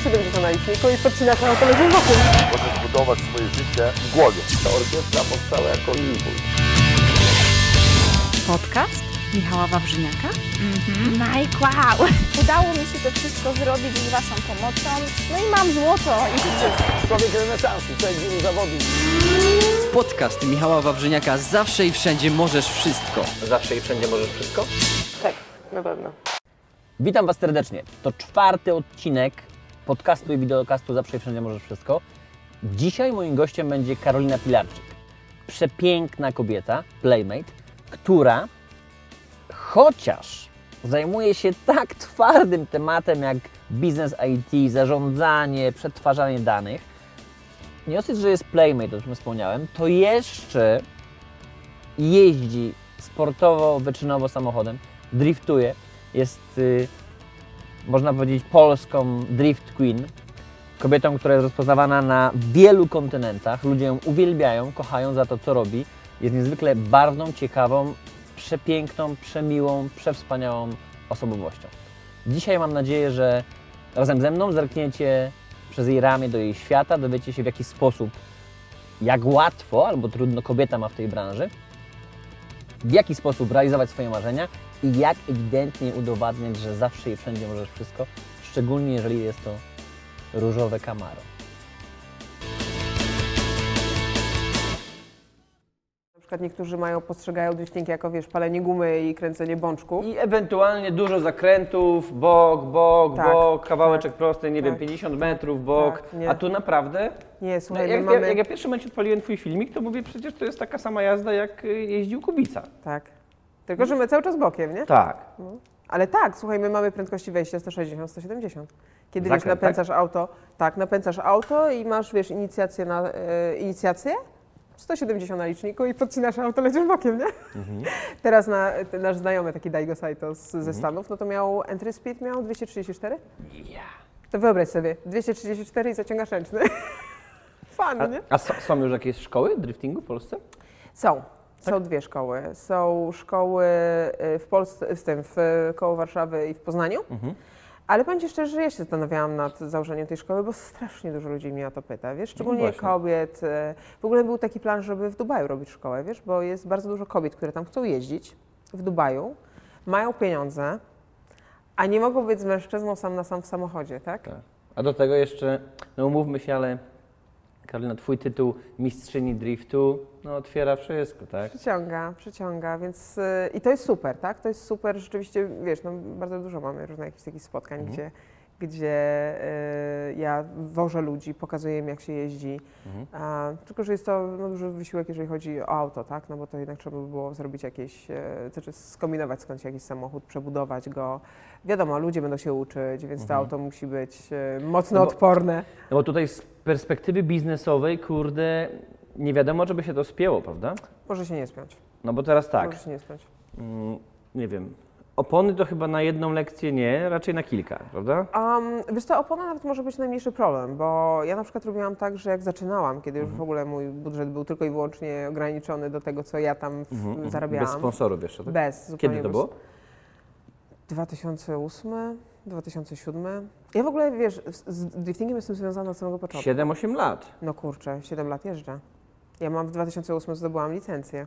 170 na liczniku i podcinasz auto lewym bokiem. Możesz budować swoje życie w głowie. Ta orkiestra powstała jako impuls. Podcast Michała Wawrzyniaka. Mike, wow! Udało mi się to wszystko zrobić z Waszą pomocą. No i mam złoto i życie. Człowiek renesansu, człowiek wielu zawodów. Podcast Michała Wawrzyniaka Zawsze i wszędzie możesz wszystko. Zawsze i wszędzie możesz wszystko? Tak, na pewno. Witam Was serdecznie. To czwarty odcinek podcastu i wideokastu Zawsze i wszędzie możesz wszystko. Dzisiaj moim gościem będzie Karolina Pilarczyk. Przepiękna kobieta, playmate, która chociaż zajmuje się tak twardym tematem jak biznes IT, zarządzanie, przetwarzanie danych, nie dosyć, że jest playmate, o czym wspomniałem, to jeszcze jeździ sportowo, wyczynowo samochodem, driftuje, jest, y, można powiedzieć, polską drift queen, kobietą, która jest rozpoznawana na wielu kontynentach. Ludzie ją uwielbiają, kochają za to, co robi. Jest niezwykle barwną, ciekawą, przepiękną, przemiłą, przewspaniałą osobowością. Dzisiaj mam nadzieję, że razem ze mną zerkniecie przez jej ramię do jej świata, dowiecie się w jaki sposób, jak łatwo albo trudno kobieta ma w tej branży, w jaki sposób realizować swoje marzenia i jak ewidentnie udowadniać, że zawsze i wszędzie możesz wszystko, szczególnie jeżeli jest to różowe Camaro. Na przykład niektórzy mają, postrzegają drifting jako, wiesz, palenie gumy i kręcenie bączków. I ewentualnie dużo zakrętów, bok, bok, Tak, bok, kawałeczek tak, prosty, nie wiem, tak, 50 metrów, bok, tak, nie. a tu naprawdę... Nie, No, słuchaj, jak, my mamy... jak ja pierwszy momencie odpaliłem Twój filmik, to mówię, przecież to jest taka sama jazda, jak y, jeździł Kubica. Tak. Tylko, że my cały czas bokiem, nie? Tak. Ale tak, słuchaj, my mamy prędkości wejścia 160, 170. Kiedy wiesz, Zakręt, napędzasz auto, tak, napędzasz auto i masz, wiesz, inicjację na e, inicjację, 170 na liczniku i podcinasz auto, lecisz bokiem, nie? Mhm. Teraz na, ten nasz znajomy, taki Daigo Saito z, ze Stanów, no to miał entry speed, miał 234? To wyobraź sobie, 234 i zaciągasz ręczny. Fan, A, nie? a so, są już jakieś szkoły driftingu w Polsce? Są. Są dwie szkoły. Są szkoły y, w Polsce, w tym, w koło Warszawy i w Poznaniu. Ale powiem Ci szczerze, że ja się zastanawiałam nad założeniem tej szkoły, bo strasznie dużo ludzi mnie o to pyta, wiesz, szczególnie właśnie. kobiet. y, W ogóle był taki plan, żeby w Dubaju robić szkołę, wiesz, bo jest bardzo dużo kobiet, które tam chcą jeździć w Dubaju, mają pieniądze, a nie mogą być z mężczyzną sam na sam w samochodzie, tak? Tak. A do tego jeszcze, no umówmy się, ale Karolina, Twój tytuł Mistrzyni Driftu, no otwiera wszystko, tak? Przyciąga, przyciąga, więc y, i to jest super, tak? To jest super, rzeczywiście, wiesz, no, bardzo dużo mamy różnych jakichś takich spotkań, gdzie, gdzie y, ja wożę ludzi, pokazuję im, jak się jeździ. A, tylko, że jest to no, duży wysiłek, jeżeli chodzi o auto, tak? No bo to jednak trzeba by było zrobić jakieś, e, znaczy skombinować skądś jakiś samochód, przebudować go. Wiadomo, ludzie będą się uczyć, więc to auto musi być e, mocno No bo- odporne. No bo tutaj perspektywy biznesowej, kurde, nie wiadomo, czy by się to spięło, prawda? Może się nie spiąć. No bo teraz tak, Może się nie spiąć. mm, nie wiem, opony to chyba na jedną lekcję nie, raczej na kilka, prawda? Um, wiesz co, opona nawet może być najmniejszy problem, bo ja na przykład robiłam tak, że jak zaczynałam, kiedy Mhm. już w ogóle mój budżet był tylko i wyłącznie ograniczony do tego, co ja tam w, Mhm, zarabiałam. Bez sponsorów jeszcze, tak? Bez, zupełnie Kiedy to bez. było? 2008, 2007. Ja w ogóle, wiesz, z, driftingiem jestem związana od samego początku. 7-8 lat. No kurczę, 7 lat jeżdżę. Ja mam w 2008 zdobyłam licencję.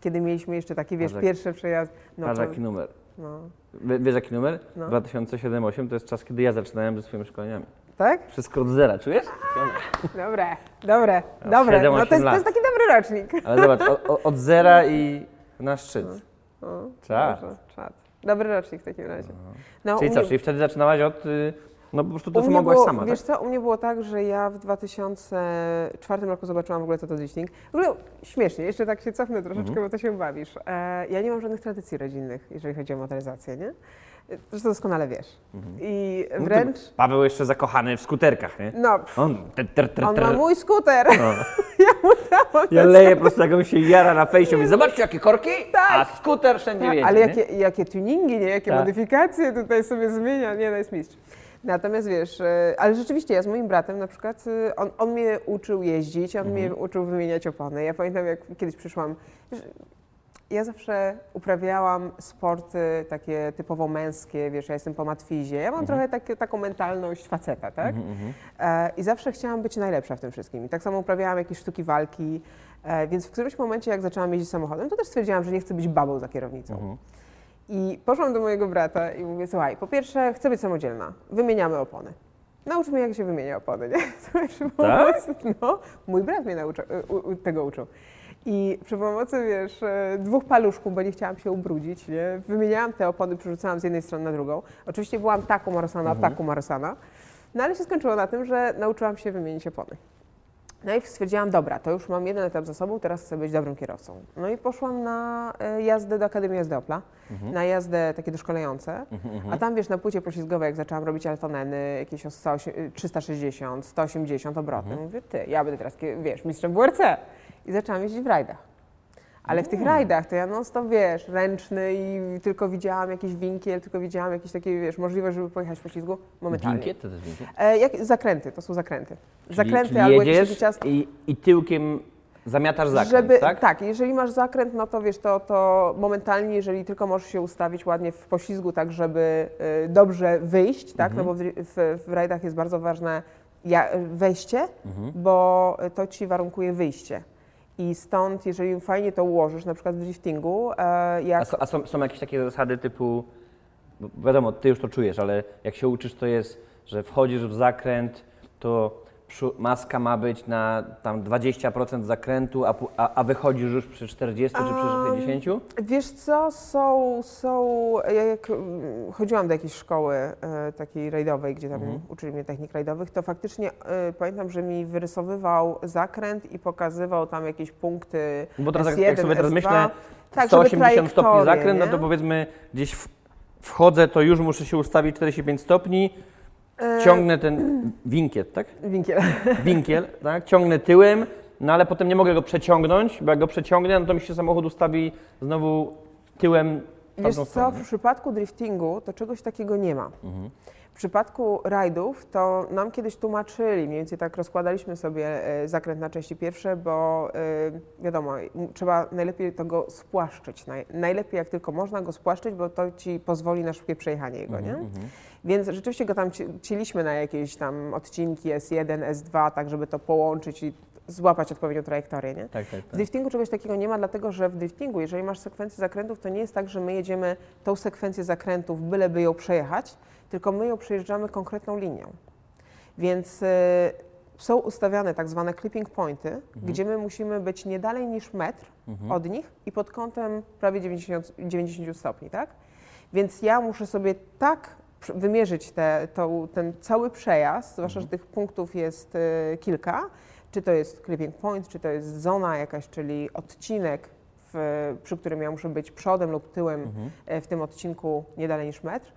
Kiedy mieliśmy jeszcze takie, wiesz, jak- pierwsze przejazdy. No, Patrz to- jaki numer. no. Wie- Wiesz jaki numer? No. 2007-8 to jest czas, kiedy ja zaczynałem ze swoimi szkoleniami. Tak? Wszystko od zera, czujesz? Dobre, dobre, dobre. 7, No to 8 jest, to jest taki dobry rocznik. Ale zobacz, o, o, od zera i na szczyt. O, Czad. dobrze, czad. Dobry rocznik w takim razie. No, Czyli co, mnie- czyli wtedy zaczynałaś od, y, no po prostu to, co mogłaś było, sama, Wiesz tak? co, u mnie było tak, że ja w 2004 roku zobaczyłam w ogóle co to drifting. W ogóle śmiesznie, jeszcze tak się cofnę troszeczkę, Mhm. bo to się bawisz. E, ja nie mam żadnych tradycji rodzinnych, jeżeli chodzi o motoryzację, nie? Zresztą doskonale wiesz. I No to wręcz, Paweł jeszcze zakochany w skuterkach, nie? no, On, ter, ter, ter, on ter. ma mój skuter. ja mu dałam Ja ten leję po prostu, jak on się jara na fejsie, mówi, zobaczcie jakie korki, a skuter wszędzie Tak, jedzie, ale nie? jakie, jakie tuningi, nie? Jakie Tak. modyfikacje tutaj sobie zmienia, nie, no jest mistrz. Natomiast wiesz, e, ale rzeczywiście ja z moim bratem na przykład, e, on, on mnie uczył jeździć, on Mhm. mnie uczył wymieniać opony. Ja pamiętam jak kiedyś przyszłam, ja zawsze uprawiałam sporty takie typowo męskie, wiesz, ja jestem po matwizie. Ja mam trochę takie, taką mentalność faceta, tak? E, I zawsze chciałam być najlepsza w tym wszystkim. I tak samo uprawiałam jakieś sztuki walki, e, więc w którymś momencie, jak zaczęłam jeździć samochodem, to też stwierdziłam, że nie chcę być babą za kierownicą. I poszłam do mojego brata i mówię, słuchaj, po pierwsze chcę być samodzielna, wymieniamy opony. Naucz mnie, jak się wymienia opony, nie? Pomocy, no, mój brat mnie nauczył, u, u, tego uczył. I przy pomocy, wiesz, e, dwóch paluszków, bo nie chciałam się ubrudzić, nie? Wymieniałam te opony, przerzucałam z jednej strony na drugą. Oczywiście byłam taką marosana, taką marosana. No ale się skończyło na tym, że nauczyłam się wymienić opony. No i stwierdziłam, dobra, to już mam jeden etap za sobą, teraz chcę być dobrym kierowcą. No i poszłam na e, jazdę do Akademii Jazdy Opla, na jazdę takie doszkolające, a tam wiesz, na płycie poślizgowej, jak zaczęłam robić altoneny, jakieś o 108, 360, 180 obroty, mówię, ty, ja będę teraz, wiesz, mistrzem WRC. I zaczęłam jeździć w rajdach. Ale w tych rajdach to ja non stop, wiesz, ręczny i tylko widziałam jakiś winkiel, tylko widziałam jakieś takie, wiesz, możliwość, żeby pojechać w poślizgu momentalnie. Winkiet? To jest winkiet? E, jak, zakręty, to są zakręty. Zakręty czyli albo jakieś jedziesz takie ciasto. i, i tyłkiem zamiatasz zakręt, Żeby, tak? jeżeli masz zakręt, no to wiesz, to, to momentalnie, jeżeli tylko możesz się ustawić ładnie w poślizgu, tak żeby y, dobrze wyjść, tak, no bo w, w, w rajdach jest bardzo ważne ja, wejście, bo to ci warunkuje wyjście. I stąd, jeżeli fajnie to ułożysz, na przykład w driftingu, e, A, jak... są, a są, są jakieś takie zasady typu, wiadomo, ty już to czujesz, ale jak się uczysz, to jest, że wchodzisz w zakręt, to maska ma być na tam 20% zakrętu, a, a, a wychodzisz już przy 40 czy przy 60? Wiesz co, są, są ja jak mm, chodziłam do jakiejś szkoły e, takiej rajdowej, gdzie tam uczyli mnie technik rajdowych, to faktycznie e, pamiętam, że mi wyrysowywał zakręt i pokazywał tam jakieś punkty Bo teraz jak- S1, jak sobie teraz S2. myślę, tak, żeby 180 stopni zakręt, no nie? to powiedzmy gdzieś w, wchodzę, to już muszę się ustawić 45 stopni, ciągnę ten winkiet, tak? Winkiel. Winkiel, tak? Ciągnę tyłem, no ale potem nie mogę go przeciągnąć, bo jak go przeciągnę, no to mi się samochód ustawi znowu tyłem w Wiesz tamtą co, stronę. w przypadku driftingu to czegoś takiego nie ma. Mhm. W przypadku rajdów to nam kiedyś tłumaczyli, mniej więcej tak rozkładaliśmy sobie e, zakręt na części pierwsze, bo e, wiadomo, trzeba najlepiej to go spłaszczyć. Naj, najlepiej jak tylko można go spłaszczyć, bo to ci pozwoli na szybkie przejechanie jego, nie? Więc rzeczywiście go tam ci- cieliśmy na jakieś tam odcinki S1, S2, tak żeby to połączyć i złapać odpowiednią trajektorię, nie? Tak, tak, W tak. driftingu czegoś takiego nie ma, dlatego że w driftingu, jeżeli masz sekwencję zakrętów, to nie jest tak, że my jedziemy tą sekwencję zakrętów, byleby ją przejechać, tylko my ją przejeżdżamy konkretną linią. Więc y, są ustawiane tak zwane clipping pointy, gdzie my musimy być nie dalej niż metr od nich i pod kątem prawie 90, 90 stopni, tak? Więc ja muszę sobie tak wymierzyć te, tą, ten cały przejazd, zwłaszcza, że tych punktów jest y, kilka, czy to jest clipping point, czy to jest zona jakaś, czyli odcinek, w, przy którym ja muszę być przodem lub tyłem e, w tym odcinku nie dalej niż metr,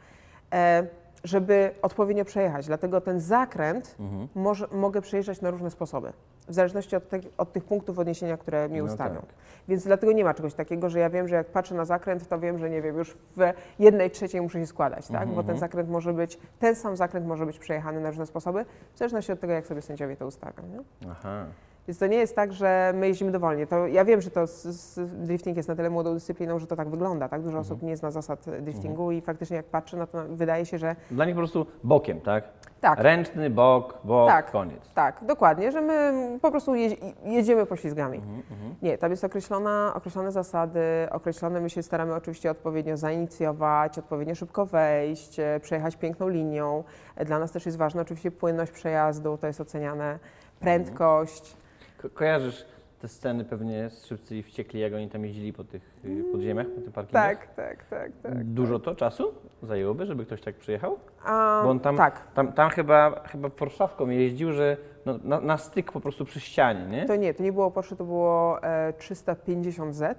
żeby odpowiednio przejechać. Dlatego ten zakręt może, mogę przejeżdżać na różne sposoby, w zależności od, te, od tych punktów odniesienia, które mi No ustawią. tak. Więc dlatego nie ma czegoś takiego, że ja wiem, że jak patrzę na zakręt, to wiem, że nie wiem, już w jednej trzeciej muszę się składać, tak? Bo ten zakręt może być, ten sam zakręt może być przejechany na różne sposoby, w zależności od tego, jak sobie sędziowie to ustawią. Nie? Aha. Więc to nie jest tak, że my jeździmy dowolnie. To ja wiem, że to z, z drifting jest na tyle młodą dyscypliną, że to tak wygląda. Tak dużo osób nie zna zasad driftingu i faktycznie jak patrzę, no to wydaje się, że Dla nich po prostu bokiem, tak? tak, Ręczny, bok, bok, Tak. koniec. tak, dokładnie, że my po prostu jeź, jedziemy poślizgami. Mhm, Nie, tam jest określona, określone zasady, określone, my się staramy oczywiście odpowiednio zainicjować, odpowiednio szybko wejść, e, przejechać piękną linią. E, Dla nas też jest ważna oczywiście płynność przejazdu, to jest oceniane, prędkość. Ko- kojarzysz te sceny pewnie z Szybcy i Wściekli, jak oni tam jeździli po tych y, podziemiach, po tych parkingach? Tak, tak, tak, tak. Dużo to czasu zajęłoby, żeby ktoś tak przyjechał? A, Bo on tam, tak, tam, tam chyba, chyba Warszawką jeździł, że no, na, na styk po prostu przy ścianie, nie? to nie, to nie było Porsche, to było e, 350Z.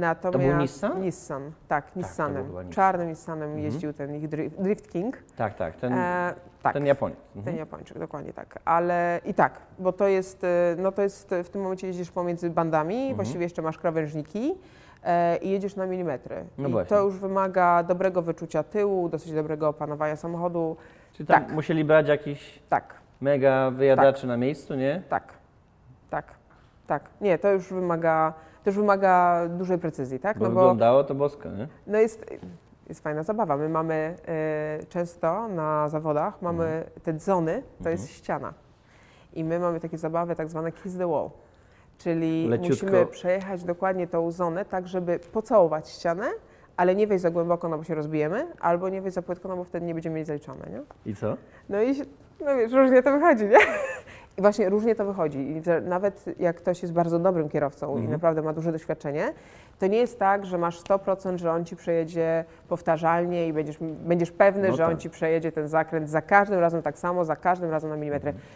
Natomiast To był Nissan? Nissan, tak, Nissanem. chyba Nissan. Czarnym Nissanem Mhm. jeździł ten ich dri- Drift King. Tak, tak, ten, E, tak. ten. Ten Mhm. Japończyk, dokładnie tak. Ale i tak, bo to jest, e, no to jest, w tym momencie jeździsz pomiędzy bandami, Mhm. właściwie jeszcze masz krawężniki e, i jedziesz na milimetry. No I właśnie. to już wymaga dobrego wyczucia tyłu, dosyć dobrego opanowania samochodu. Czyli tam tak. musieli brać jakiś Tak, mega wyjadaczy na miejscu, nie? tak, tak, tak. Nie, to już wymaga też wymaga dużej precyzji, tak? Bo No bo wyglądało to bosko, nie? no jest, jest fajna zabawa. My mamy y, często na zawodach, mamy Mhm. te zony, to jest ściana. I my mamy takie zabawy tak zwane kiss the wall. Czyli Leciutko. musimy przejechać dokładnie tą zonę, tak żeby pocałować ścianę, ale nie wejść za głęboko, no bo się rozbijemy, albo nie wejść za płytko, no bo wtedy nie będziemy mieli zaliczone, nie? I co? No i no wiesz, różnie to wychodzi, nie? I właśnie różnie to wychodzi. I nawet jak ktoś jest bardzo dobrym kierowcą Mhm. i naprawdę ma duże doświadczenie, to nie jest tak, że masz 100%, że on ci przejedzie powtarzalnie i będziesz, będziesz pewny, No że on tak. ci przejedzie ten zakręt za każdym razem tak samo, za każdym razem na milimetry. Mhm.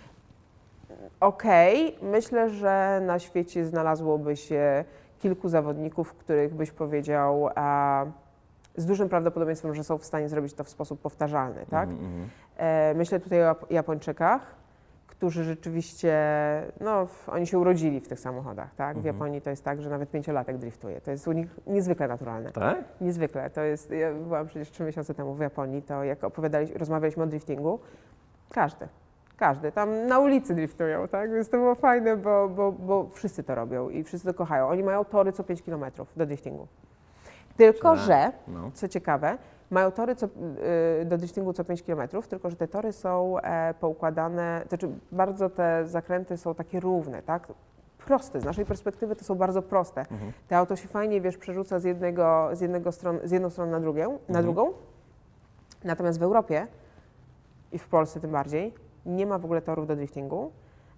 Okej, myślę, że na świecie znalazłoby się kilku zawodników, których byś powiedział a, z dużym prawdopodobieństwem, że są w stanie zrobić to w sposób powtarzalny, tak? Mhm, mhm. E, myślę tutaj o Jap- Japończykach, którzy rzeczywiście, no, oni się urodzili w tych samochodach, tak? W Mhm. Japonii to jest tak, że nawet pięciolatek driftuje. To jest u nich niezwykle naturalne. Tak? Niezwykle. To jest, ja byłam przecież trzy miesiące temu w Japonii, to jak opowiadaliśmy, rozmawialiśmy o driftingu, każdy, każdy, tam na ulicy driftują, tak? Więc to było fajne, bo, bo, bo wszyscy to robią i wszyscy to kochają. Oni mają tory co 5 km do driftingu. Tylko, Tak. że No. co ciekawe, mają tory co, y, do driftingu co 5 km, tylko że te tory są e, poukładane, to znaczy bardzo te zakręty są takie równe, tak? Proste, z naszej perspektywy to są bardzo proste. Mhm. Te auto się fajnie, wiesz, przerzuca z, jednego, z, jednego stron, z jedną strony na, drugią, na Mhm. drugą. Natomiast w Europie i w Polsce tym bardziej nie ma w ogóle torów do driftingu.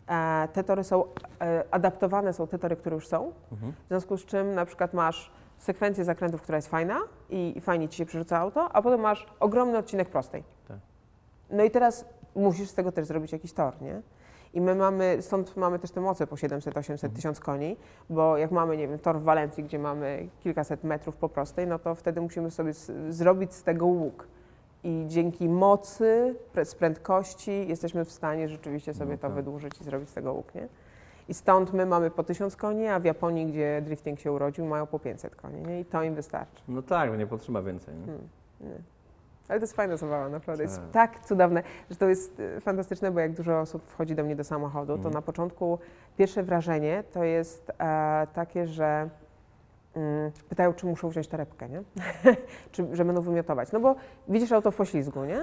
E, te tory są e, adaptowane, są te tory, które już są. Mhm. W związku z czym na przykład masz sekwencję zakrętów, która jest fajna i, i fajnie ci się przerzuca auto, a potem masz ogromny odcinek prostej. Tak. No i teraz musisz z tego też zrobić jakiś tor, nie? I my mamy, stąd mamy też te moce po 700, 800, 1000 koni, bo jak mamy, nie wiem, tor w Walencji, gdzie mamy kilkaset metrów po prostej, no to wtedy musimy sobie s- zrobić z tego łuk. I dzięki mocy, z prędkości jesteśmy w stanie rzeczywiście sobie No to tak. wydłużyć i zrobić z tego łuk, nie? I stąd my mamy po 1000 koni, a w Japonii, gdzie drifting się urodził, mają po 500 koni, nie? I to im wystarczy. No tak, bo nie potrzeba więcej. Nie? Hmm. Nie. Ale to jest fajna zabawa, naprawdę. Jest Tak. tak cudowne, że to jest e, fantastyczne, bo jak dużo osób wchodzi do mnie do samochodu, to Mhm. na początku pierwsze wrażenie to jest e, takie, że mm, pytają, czy muszą wziąć torebkę, nie? czy, że będą wymiotować. No bo widzisz auto w poślizgu, nie?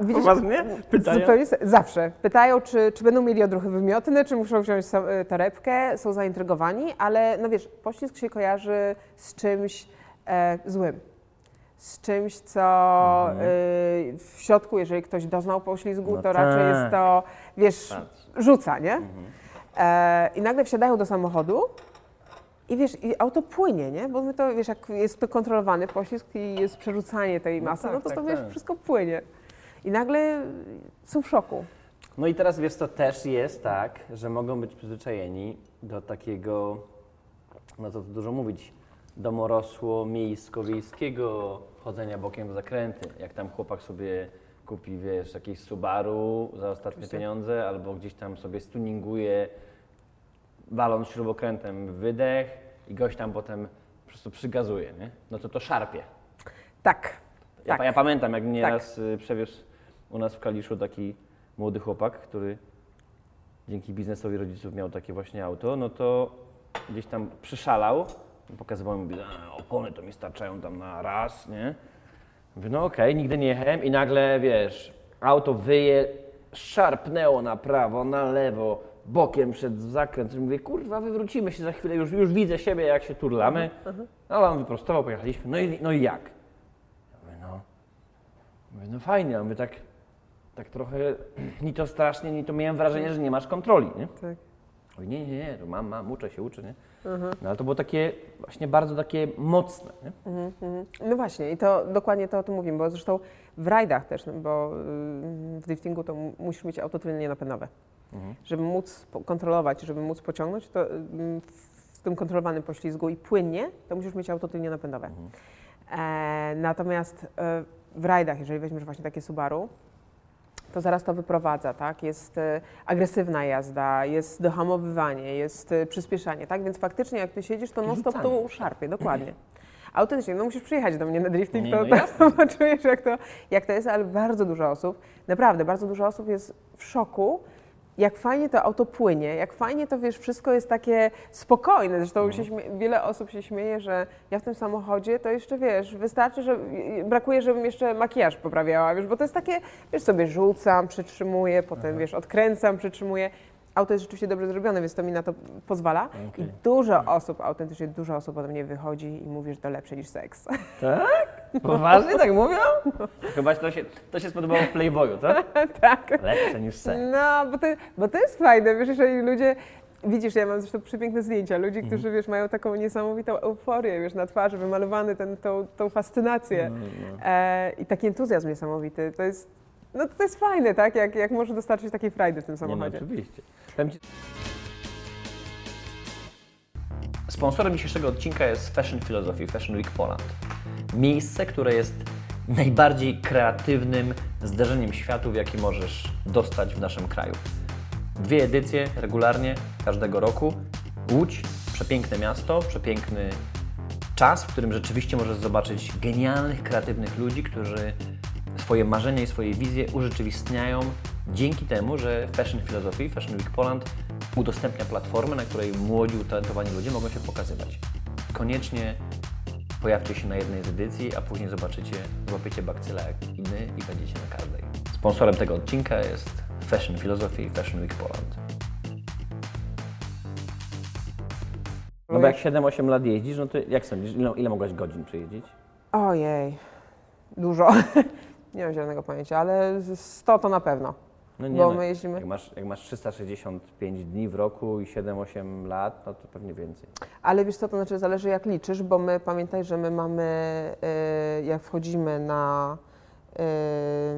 Widzisz, Poważnie? Pytają? Zupełnie zawsze. Pytają, czy, czy będą mieli odruchy wymiotne, czy muszą wziąć e, torebkę, są zaintrygowani, ale no wiesz, poślizg się kojarzy z czymś e, złym. Z czymś, co Mhm. e, w środku, jeżeli ktoś doznał poślizgu, No to raczej tak. jest to, wiesz, rzuca, nie? Mhm. E, I nagle wsiadają do samochodu i wiesz, i auto płynie, nie? Bo my to, wiesz, jak jest to kontrolowany poślizg i jest przerzucanie tej No masy, tak, no to tak, to, wiesz, tak. wszystko płynie. I nagle są w szoku. No i teraz wiesz, to też jest tak, że mogą być przyzwyczajeni do takiego, no co tu dużo mówić, domorosło miejsko-wiejskiego chodzenia bokiem w zakręty. Jak tam chłopak sobie kupi, wiesz, jakieś Subaru za ostatnie Oczywiście. pieniądze, albo gdzieś tam sobie stuninguje, waląc śrubokrętem w wydech i gość tam potem po prostu przygazuje, nie? No to to szarpie. Tak. Ja, tak. ja pamiętam, jak mnie raz y, przewiózł u nas w Kaliszu taki młody chłopak, który dzięki biznesowi rodziców miał takie właśnie auto, no to gdzieś tam przyszalał, pokazywał mi, opony to mi starczają tam na raz, nie? Mówię, no okej, nigdy nie jechałem i nagle, wiesz, auto wyje, szarpnęło na prawo, na lewo, bokiem przed zakręt. Mówię, kurwa, wywrócimy się za chwilę, już, już widzę siebie, jak się turlamy. No, ale on wyprostował, pojechaliśmy, no i, no i jak? Ja mówię, no, mówię, no fajnie, a my tak, tak trochę, ni to strasznie, ni to miałem wrażenie, że nie masz kontroli, nie? Tak. Oj, nie, nie, nie, to mam, mam, uczę się, uczę, nie? Mhm. No ale to było takie, właśnie bardzo takie mocne, nie? No właśnie, i to dokładnie to o tym mówimy, bo zresztą w rajdach też, no bo y, w driftingu to mu- musisz mieć auto tylnie napędowe. Mhm. Żeby móc kontrolować, żeby móc pociągnąć, to y, w tym kontrolowanym poślizgu i płynnie, to musisz mieć auto tylnie napędowe. Mhm. E, natomiast e, w rajdach, jeżeli weźmiesz właśnie takie Subaru, to zaraz to wyprowadza, tak? Jest e, agresywna jazda, jest dohamowywanie, jest e, przyspieszanie, tak? Więc faktycznie jak ty siedzisz, to non stop rzucanie. tu szarpie, dokładnie. Autentycznie, no musisz przyjechać do mnie na drifting, Nie, to, no to poczujesz jak to, jak to jest, ale bardzo dużo osób, naprawdę bardzo dużo osób jest w szoku, jak fajnie to auto płynie, jak fajnie to, wiesz, wszystko jest takie spokojne. Zresztą się śmie- wiele osób się śmieje, że ja w tym samochodzie to jeszcze, wiesz, wystarczy, że brakuje, żebym jeszcze makijaż poprawiała, wiesz, bo to jest takie, wiesz, sobie rzucam, przytrzymuję, potem, wiesz, odkręcam, przytrzymuję. Auto jest rzeczywiście dobrze zrobione, więc to mi na to pozwala. I dużo osób, autentycznie dużo osób ode mnie wychodzi i mówi, że to lepsze niż seks. Tak? Poważnie tak mówią? Chyba to się, to się spodobało w Playboyu, tak? tak. Lepsze niż seks. No, bo to, bo to jest fajne, wiesz, jeżeli ludzie, widzisz, ja mam zresztą przepiękne zdjęcia, ludzi, którzy, wiesz, mają taką niesamowitą euforię, wiesz, na twarzy, wymalowany ten, tą, tą fascynację e, i taki entuzjazm niesamowity, to jest, no to jest fajne, tak, jak, jak może dostarczyć takiej frajdy w tym Nie, no, samochodzie. oczywiście. Powiem ci- Sponsorem dzisiejszego odcinka jest Fashion Philosophy, Fashion Week Poland. Miejsce, które jest najbardziej kreatywnym zderzeniem światów, jaki możesz dostać w naszym kraju. Dwie edycje regularnie każdego roku. Łódź, przepiękne miasto, przepiękny czas, w którym rzeczywiście możesz zobaczyć genialnych, kreatywnych ludzi, którzy swoje marzenia i swoje wizje urzeczywistniają dzięki temu, że Fashion Philosophy, Fashion Week Poland udostępnia platformę, na której młodzi, utalentowani ludzie mogą się pokazywać. Koniecznie pojawcie się na jednej z edycji, a później zobaczycie, złapiecie bakcyla jak i my i będziecie na każdej. Sponsorem tego odcinka jest Fashion Philosophy, Fashion Week Poland. No bo jak 7-8 lat jeździsz, no to jak sądzisz, ile, ile mogłaś godzin przejeździć? Ojej, dużo. Nie mam zielonego pojęcia, ale 100 to na pewno. No Bo my jeździmy- Jak masz, jak masz 365 dni w roku i 7-8 lat, no to pewnie więcej. Ale wiesz co, to znaczy zależy jak liczysz, bo my pamiętaj, że my mamy, y, jak wchodzimy na,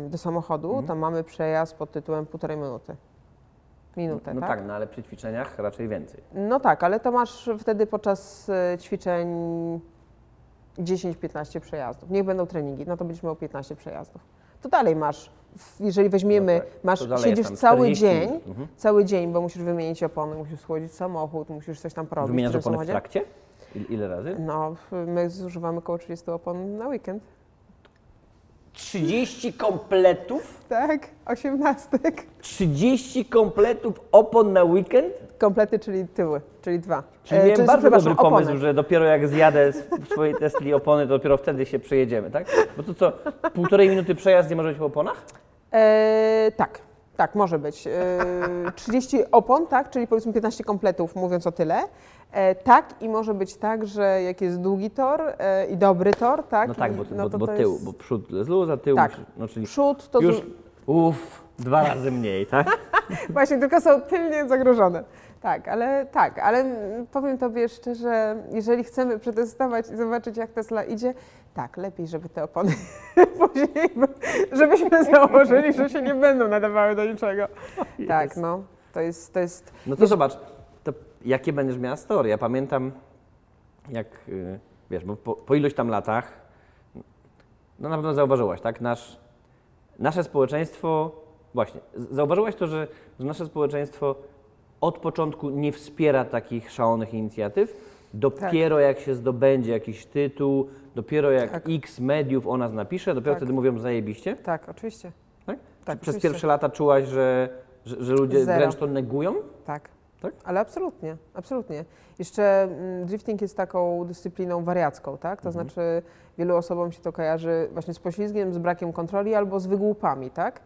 y, do samochodu, Mhm. to mamy przejazd pod tytułem półtorej minuty. Minutę, No tak? tak, no ale przy ćwiczeniach raczej więcej. No tak, ale to masz wtedy podczas y, ćwiczeń 10-15 przejazdów. Niech będą treningi, no to będziesz miał 15 przejazdów. To dalej masz, jeżeli weźmiemy, No tak, masz, siedzisz cały 40 dzień, mhm. cały dzień, bo musisz wymienić opony, musisz schłodzić samochód, musisz coś tam porobić. Wymieniasz opony w trakcie? Il- Ile razy? No, my zużywamy około 30 opon na weekend. 30 kompletów? Tak, osiemnastek. 30 kompletów opon na weekend? Komplety, czyli tyły, czyli dwa. Czyli E, miałem bardzo przepraszam, dobry pomysł, opony. że dopiero jak zjadę z swojej Tesli opony, to dopiero wtedy się przejedziemy, tak? Bo to co, półtorej minuty przejazd nie może być po oponach? E, tak, tak, może być. E, 30 opon, tak, czyli powiedzmy 15 kompletów, mówiąc o tyle. E, tak i może być tak, że jak jest długi tor e, i dobry tor, tak? No tak, bo, i- bo, to bo to tył, jest- bo przód z luz, a tył Tak. musi- no czyli Przód to już, uff, dwa razy mniej, tak? Właśnie, tylko są tylnie zagrożone. Tak, ale tak, ale powiem Tobie szczerze, jeżeli chcemy przetestować i zobaczyć, jak Tesla idzie, tak, lepiej, żeby te opony później, żebyśmy założyli, że się nie będą nadawały do niczego. Tak, no, to jest, to jest, No to zobacz, jakie będziesz miała story? Ja pamiętam, jak, y, wiesz, bo po, po iluś tam latach, no na pewno zauważyłaś, tak? Nasz, nasze społeczeństwo, właśnie, zauważyłaś to, że, że nasze społeczeństwo od początku nie wspiera takich szalonych inicjatyw, dopiero jak się zdobędzie jakiś tytuł, dopiero jak Tak. x mediów o nas napisze, dopiero Tak. wtedy mówią zajebiście, tak, oczywiście, tak? Tak, Przez oczywiście. pierwsze lata czułaś, że, że, że ludzie Zero. wręcz to negują? tak. Tak? Ale absolutnie, absolutnie. Jeszcze mm, drifting jest taką dyscypliną wariacką, tak? To Mhm. znaczy wielu osobom się to kojarzy właśnie z poślizgiem, z brakiem kontroli albo z wygłupami, tak?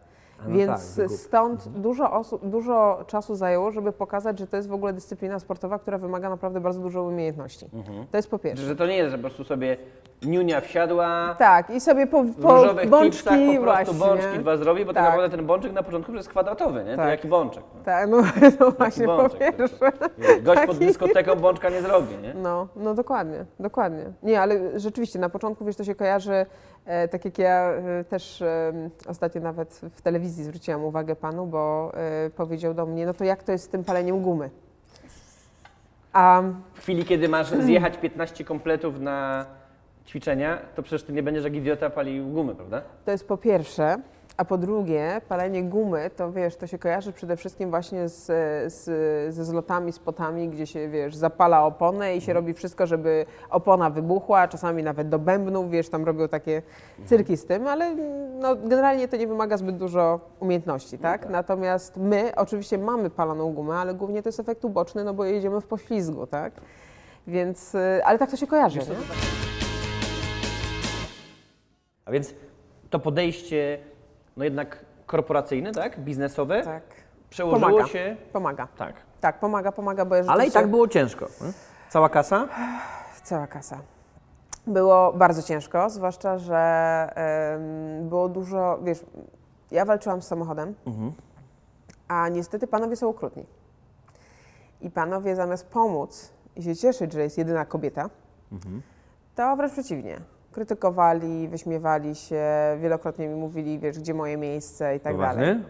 No Więc tak, stąd dużo, osób, dużo czasu zajęło, żeby pokazać, że to jest w ogóle dyscyplina sportowa, która wymaga naprawdę bardzo dużo umiejętności. Mhm. To jest po pierwsze. Że to nie jest, że po prostu sobie niunia wsiadła, Tak, i sobie po, po bączki po prostu właśnie. bączki dwa zrobi, bo tak Tak. naprawdę ten bączek na początku jest kwadratowy, nie? To Tak. jaki bączek? No. Tak, no, no właśnie, po bączek, pierwsze. Gość pod dyskoteką bączka nie zrobi, nie? No, no dokładnie, dokładnie. Nie, ale rzeczywiście na początku, wiesz, to się kojarzy, tak jak ja e, też e, ostatnio nawet w telewizji zwróciłam uwagę panu, bo e, powiedział do mnie, no to jak to jest z tym paleniem gumy? A W chwili, kiedy masz zjechać 15 kompletów na ćwiczenia, to przecież ty nie będziesz jak idiota palił gumy, prawda? to jest po pierwsze, A po drugie, palenie gumy, to wiesz, to się kojarzy przede wszystkim właśnie z, z, ze zlotami, spotami, gdzie się, wiesz, zapala oponę i się robi wszystko, żeby opona wybuchła, czasami nawet do bębnów, wiesz, tam robią takie cyrki z tym, ale no, generalnie to nie wymaga zbyt dużo umiejętności, tak? Natomiast my oczywiście mamy paloną gumę, ale głównie to jest efekt uboczny, no bo jedziemy w poślizgu, tak? Więc, y, ale tak to się kojarzy? A więc to podejście, no jednak korporacyjne, tak? Biznesowe, Tak. przełożyło Pomaga. się... Pomaga. Tak. Tak, pomaga, pomaga, bo Ale i tak było ciężko. Cała kasa? Cała kasa. Było bardzo ciężko, zwłaszcza, że było dużo, wiesz, ja walczyłam z samochodem, a niestety panowie są okrutni. I panowie zamiast pomóc i się cieszyć, że jest jedyna kobieta, to wręcz przeciwnie. Krytykowali, wyśmiewali się, wielokrotnie mi mówili, wiesz, gdzie moje miejsce i tak dalej. Poważnie?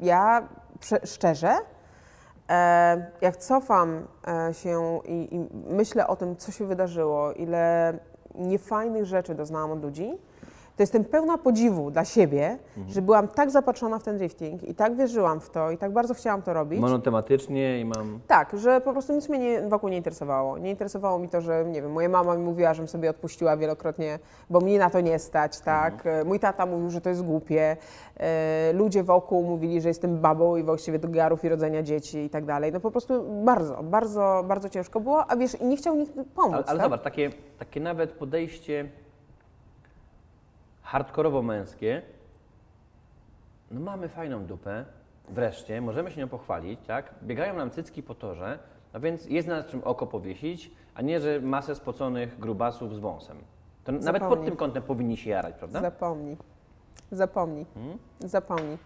Ja prze, szczerze, e, jak cofam e, się i, i myślę o tym, co się wydarzyło, ile niefajnych rzeczy doznałam od ludzi, to jestem pełna podziwu dla siebie, że byłam tak zapatrzona w ten drifting i tak wierzyłam w to i tak bardzo chciałam to robić. Monotematycznie i mam... Tak, że po prostu nic mnie nie, wokół nie interesowało. Nie interesowało mi to, że nie wiem, moja mama mi mówiła, żebym sobie odpuściła wielokrotnie, bo mnie na to nie stać, tak. E, Mój tata mówił, że to jest głupie. E, Ludzie wokół mówili, że jestem babą i właściwie do garów i rodzenia dzieci i tak dalej. No po prostu bardzo, bardzo, bardzo ciężko było, a wiesz, i nie chciał nikt pomóc, Ale, ale tak? zobacz, takie, takie nawet podejście hardkorowo męskie. No mamy fajną dupę, wreszcie, możemy się nią pochwalić, tak? Biegają nam cycki po torze, a więc jest na czym oko powiesić, a nie, że masę spoconych grubasów z wąsem. To nawet pod Zapomnij. tym kątem powinni się jarać, prawda? Zapomnij. Zapomnij. Hmm? Zapomnij.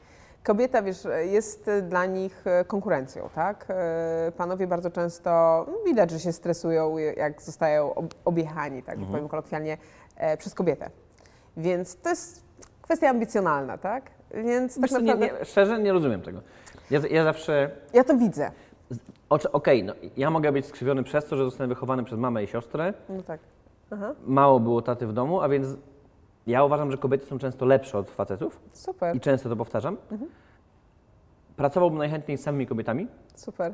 Kobieta, wiesz, jest dla nich e, konkurencją, tak? E, Panowie bardzo często no, widać, że się stresują, jak zostają ob- objechani, tak Mhm. powiem kolokwialnie, e, przez kobietę. Więc to jest kwestia ambicjonalna, tak? Więc tak Wiesz co, nie, naprawdę nie, szczerze nie rozumiem tego. Ja, ja zawsze ja to widzę. Okej, no, ja mogę być skrzywiony przez to, że zostałem wychowany przez mamę i siostrę. No tak. Aha, Mało było taty w domu, a więc ja uważam, że kobiety są często lepsze od facetów super, i często to powtarzam. Pracowałbym najchętniej z samymi kobietami. super.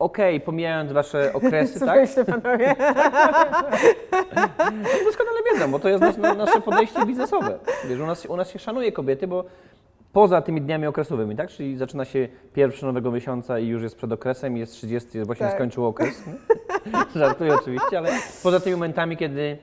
Okej, pomijając wasze okresy, tak? Słuchajcie, panowie. Doskonale wiedzą, bo to jest nas, nasze podejście biznesowe. Wiesz, u nas, u nas się szanuje kobiety, bo poza tymi dniami okresowymi, tak? Czyli zaczyna się pierwszy nowego miesiąca i już jest przed okresem, jest 30, jest właśnie Tak. skończył okres. nie? Żartuję oczywiście, ale poza tymi momentami, kiedy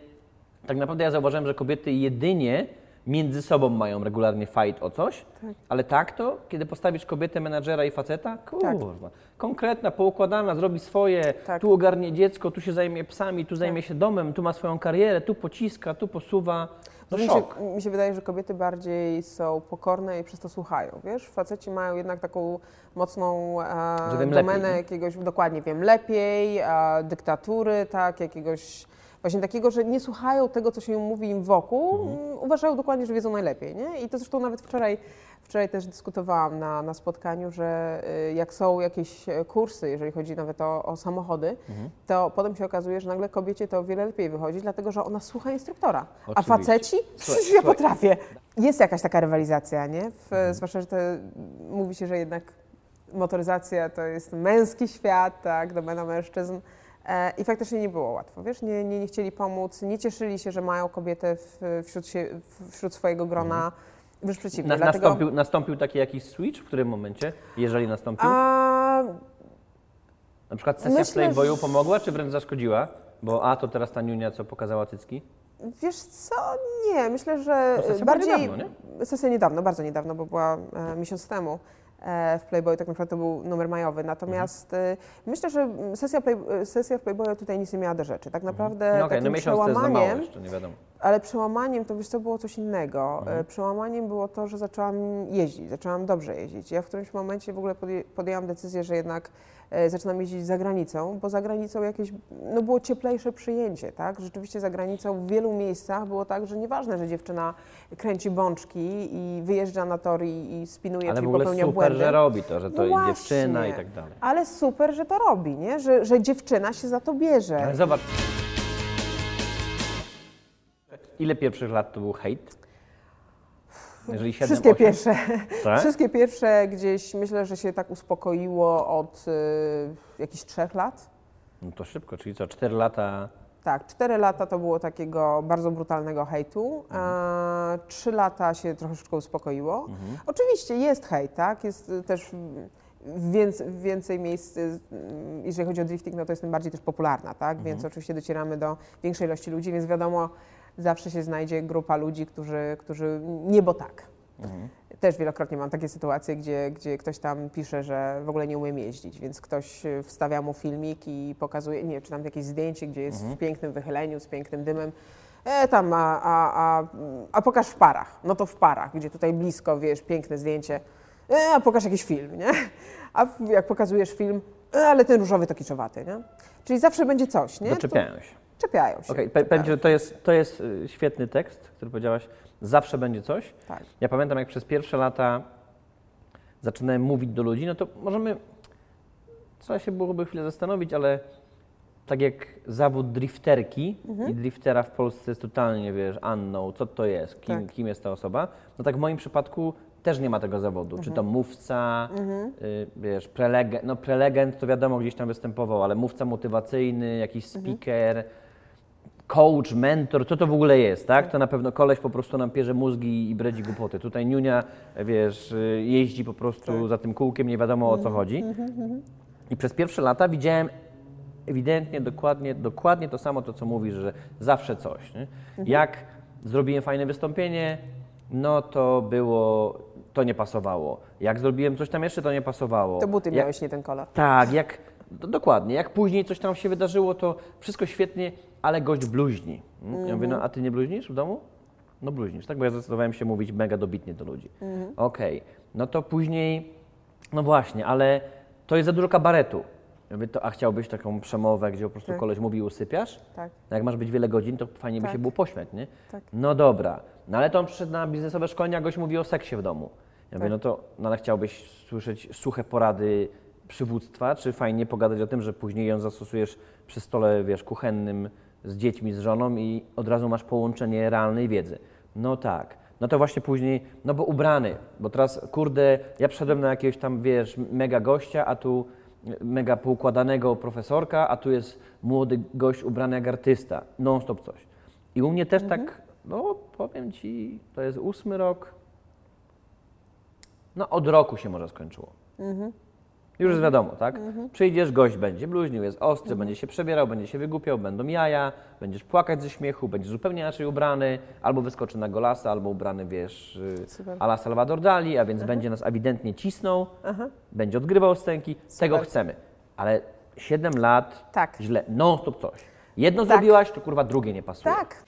tak naprawdę ja zauważyłem, że kobiety jedynie między sobą mają regularnie fight o coś, ale tak to, kiedy postawisz kobietę, menadżera i faceta, kurwa, konkretna, poukładana, zrobi swoje, Tak. tu ogarnie dziecko, tu się zajmie psami, tu zajmie się domem, tu ma swoją karierę, tu pociska, tu posuwa. No mi, się, mi się wydaje, że kobiety bardziej są pokorne i przez to słuchają. Wiesz, faceci mają jednak taką mocną e, domenę lepiej, jakiegoś, dokładnie wiem lepiej, e, dyktatury, tak, jakiegoś właśnie takiego, że nie słuchają tego, co się mówi im wokół, Mhm. uważają dokładnie, że wiedzą najlepiej, nie? I to zresztą nawet wczoraj, wczoraj też dyskutowałam na, na spotkaniu, że y, jak są jakieś e, kursy, jeżeli chodzi nawet o, o samochody, Mhm. to potem się okazuje, że nagle kobiecie to o wiele lepiej wychodzi, dlatego że ona słucha instruktora. A Oczywiście. faceci? Słuchaj, ja słuchaj. potrafię. Jest jakaś taka rywalizacja, nie? W, Mhm. Zwłaszcza, że to, mówi się, że jednak motoryzacja to jest męski świat, tak, domena mężczyzn. E, I faktycznie nie było łatwo, wiesz, nie, nie, nie chcieli pomóc, nie cieszyli się, że mają kobietę w, wśród, się, wśród swojego grona, wręcz przeciwnie. Na, dlatego, nastąpił, nastąpił taki jakiś switch w którym momencie, jeżeli nastąpił? a, Na przykład sesja myślę, Playboyu że- pomogła, czy wręcz zaszkodziła? Bo a, to teraz ta niunia, co pokazała cycki? Wiesz co, nie, myślę, że To sesja bardziej... niedawno, Sesja niedawno, bardzo niedawno, bo była e, miesiąc temu w Playboy, tak naprawdę to był numer majowy. Natomiast e, myślę, że sesja, play, e, sesja w Playboyu tutaj nic nie miała do rzeczy. Tak naprawdę No takim no to przełamaniem, jeszcze, nie wiadomo. ale przełamaniem to wiesz co, było coś innego. Mhm. E, Przełamaniem było to, że zaczęłam jeździć, zaczęłam dobrze jeździć. Ja w którymś momencie w ogóle podję, podjęłam decyzję, że jednak e, zaczynam jeździć za granicą, bo za granicą jakieś, no było cieplejsze przyjęcie, tak? Rzeczywiście za granicą w wielu miejscach było tak, że nieważne, że dziewczyna kręci bączki i wyjeżdża na tor i, i spinuje, Ale w czyli ogóle popełnia super, błędy. że robi to, że to No jest właśnie. dziewczyna i tak dalej. Ale super, że to robi, nie? Że, że dziewczyna się za to bierze. Ale zobacz. Ile pierwszych lat to był hejt? Jeżeli 7, Wszystkie 8, pierwsze. Tak? Wszystkie pierwsze gdzieś myślę, że się tak uspokoiło od y, jakichś trzech lat. No to szybko, czyli co, 4 lata. Tak, cztery lata to było takiego bardzo brutalnego hejtu. a Trzy lata się troszeczkę uspokoiło. Oczywiście jest hejt, tak? Jest y, też więc, więcej miejsc, y, jeżeli chodzi o drifting, no to jest tym bardziej też popularna, tak? Więc oczywiście docieramy do większej ilości ludzi, więc wiadomo, zawsze się znajdzie grupa ludzi, którzy, którzy nie bo tak. Też wielokrotnie mam takie sytuacje, gdzie, gdzie ktoś tam pisze, że w ogóle nie umiem jeździć, więc ktoś y, wstawia mu filmik i pokazuje, nie, czy tam jakieś zdjęcie, gdzie jest w pięknym wychyleniu, z pięknym dymem. E, tam, a, a, a, a pokaż w parach. No to w parach, gdzie tutaj blisko, wiesz, piękne zdjęcie. E, a pokaż jakiś film, nie? A jak pokazujesz film, e, ale ten różowy to kiczowaty, nie? Czyli zawsze będzie coś, nie? Doczepiają się. To czepiają się. Ci, że to jest, to jest y, świetny tekst, który powiedziałaś. Zawsze będzie coś. Tak. Ja pamiętam, jak przez pierwsze lata zaczynałem mówić do ludzi, no to możemy, trzeba się byłoby chwilę zastanowić, ale tak jak zawód drifterki Mhm. i driftera w Polsce jest totalnie, wiesz, unknown, co to jest, kim, Tak. kim jest ta osoba, no tak w moim przypadku też nie ma tego zawodu. Czy to Mhm. mówca, y, wiesz, prelegent, no prelegent to wiadomo gdzieś tam występował, ale mówca motywacyjny, jakiś Mhm. speaker, coach, mentor, co to w ogóle jest, tak? To na pewno koleś po prostu nam pierze mózgi i bredzi głupoty. Tutaj Niunia, wiesz, jeździ po prostu za tym kółkiem, nie wiadomo o co chodzi. I przez pierwsze lata widziałem ewidentnie, dokładnie, dokładnie to samo, to co mówisz, że zawsze coś. Nie? Jak zrobiłem fajne wystąpienie, no to było, to nie pasowało. Jak zrobiłem coś tam jeszcze, to nie pasowało. To buty Jak- miałeś, nie ten kolor. tak, jak, do, dokładnie. Jak później coś tam się wydarzyło, to wszystko świetnie, ale gość bluźni. Mm? Ja mówię, no a ty nie bluźnisz w domu? No bluźnisz, tak? Bo ja zdecydowałem się mówić mega dobitnie do ludzi. Okej, no to później, no właśnie, ale to jest za dużo kabaretu. Ja mówię, to, a chciałbyś taką przemowę, gdzie po prostu Tak. koleś mówi i usypiasz? Tak. No Jak masz być wiele godzin, to fajnie by Tak. się było pośmiać, nie? Tak. No dobra, no ale to on przyszedł na biznesowe szkolenia, a gość mówi o seksie w domu. Ja mówię, Tak. no to no ale chciałbyś słyszeć suche porady przywództwa, czy fajnie pogadać o tym, że później ją zastosujesz przy stole, wiesz, kuchennym z dziećmi, z żoną i od razu masz połączenie realnej wiedzy. No tak. No to właśnie później, no bo ubrany, bo teraz, kurde, ja przyszedłem na jakiegoś tam, wiesz, mega gościa, a tu mega poukładanego profesorka, a tu jest młody gość ubrany jak artysta. Non-stop coś. I u mnie też tak, no powiem Ci, to jest ósmy rok. No od roku się może skończyło. Już jest wiadomo, tak? Przyjdziesz, gość będzie bluźnił, jest ostry, będzie się przebierał, będzie się wygłupiał, będą jaja, będziesz płakać ze śmiechu, będziesz zupełnie inaczej ubrany, albo wyskoczy na golasa, albo ubrany, wiesz, y, Super. a la Salvador Dali, a więc będzie nas ewidentnie cisnął, będzie odgrywał stęki, tego chcemy. Ale 7 lat Tak. źle, non-stop coś. Jedno Tak. zrobiłaś, to kurwa drugie nie pasuje. Tak.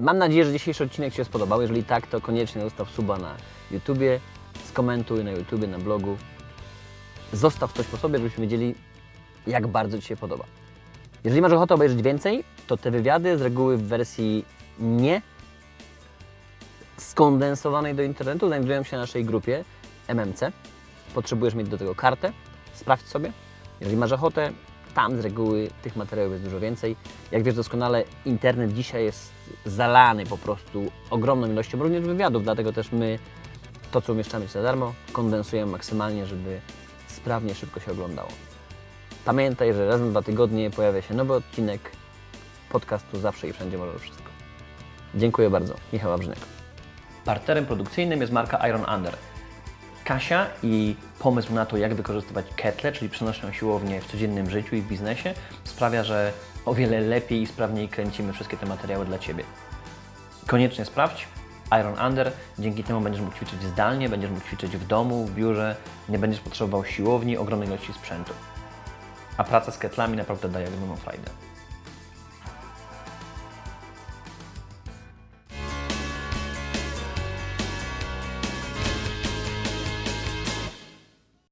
Mam nadzieję, że dzisiejszy odcinek Ci się spodobał. Jeżeli tak, to koniecznie zostaw suba na YouTubie, skomentuj na YouTubie, na blogu. Zostaw coś po sobie, żebyśmy wiedzieli, jak bardzo Ci się podoba. Jeżeli masz ochotę obejrzeć więcej, to te wywiady z reguły w wersji nie skondensowanej do internetu znajdują się na naszej grupie MMC. Potrzebujesz mieć do tego kartę, sprawdź sobie. Jeżeli masz ochotę, tam z reguły tych materiałów jest dużo więcej. Jak wiesz doskonale, internet dzisiaj jest zalany po prostu ogromną ilością również wywiadów, dlatego też my to, co umieszczamy jest za darmo, kondensujemy maksymalnie, żeby sprawnie, szybko się oglądało. Pamiętaj, że raz na dwa tygodnie pojawia się nowy odcinek podcastu Zawsze i Wszędzie Możesz Wszystko. Dziękuję bardzo. Michał Wawrzynek. Partnerem produkcyjnym jest marka Iron Under. Kasia i pomysł na to, jak wykorzystywać ketle, czyli przenośną siłownię w codziennym życiu i w biznesie, sprawia, że o wiele lepiej i sprawniej kręcimy wszystkie te materiały dla Ciebie. Koniecznie sprawdź Iron Under, dzięki temu będziesz mógł ćwiczyć zdalnie, będziesz mógł ćwiczyć w domu, w biurze, nie będziesz potrzebował siłowni, ogromnej ilości sprzętu. A praca z ketlami naprawdę daje ogromną frajdę.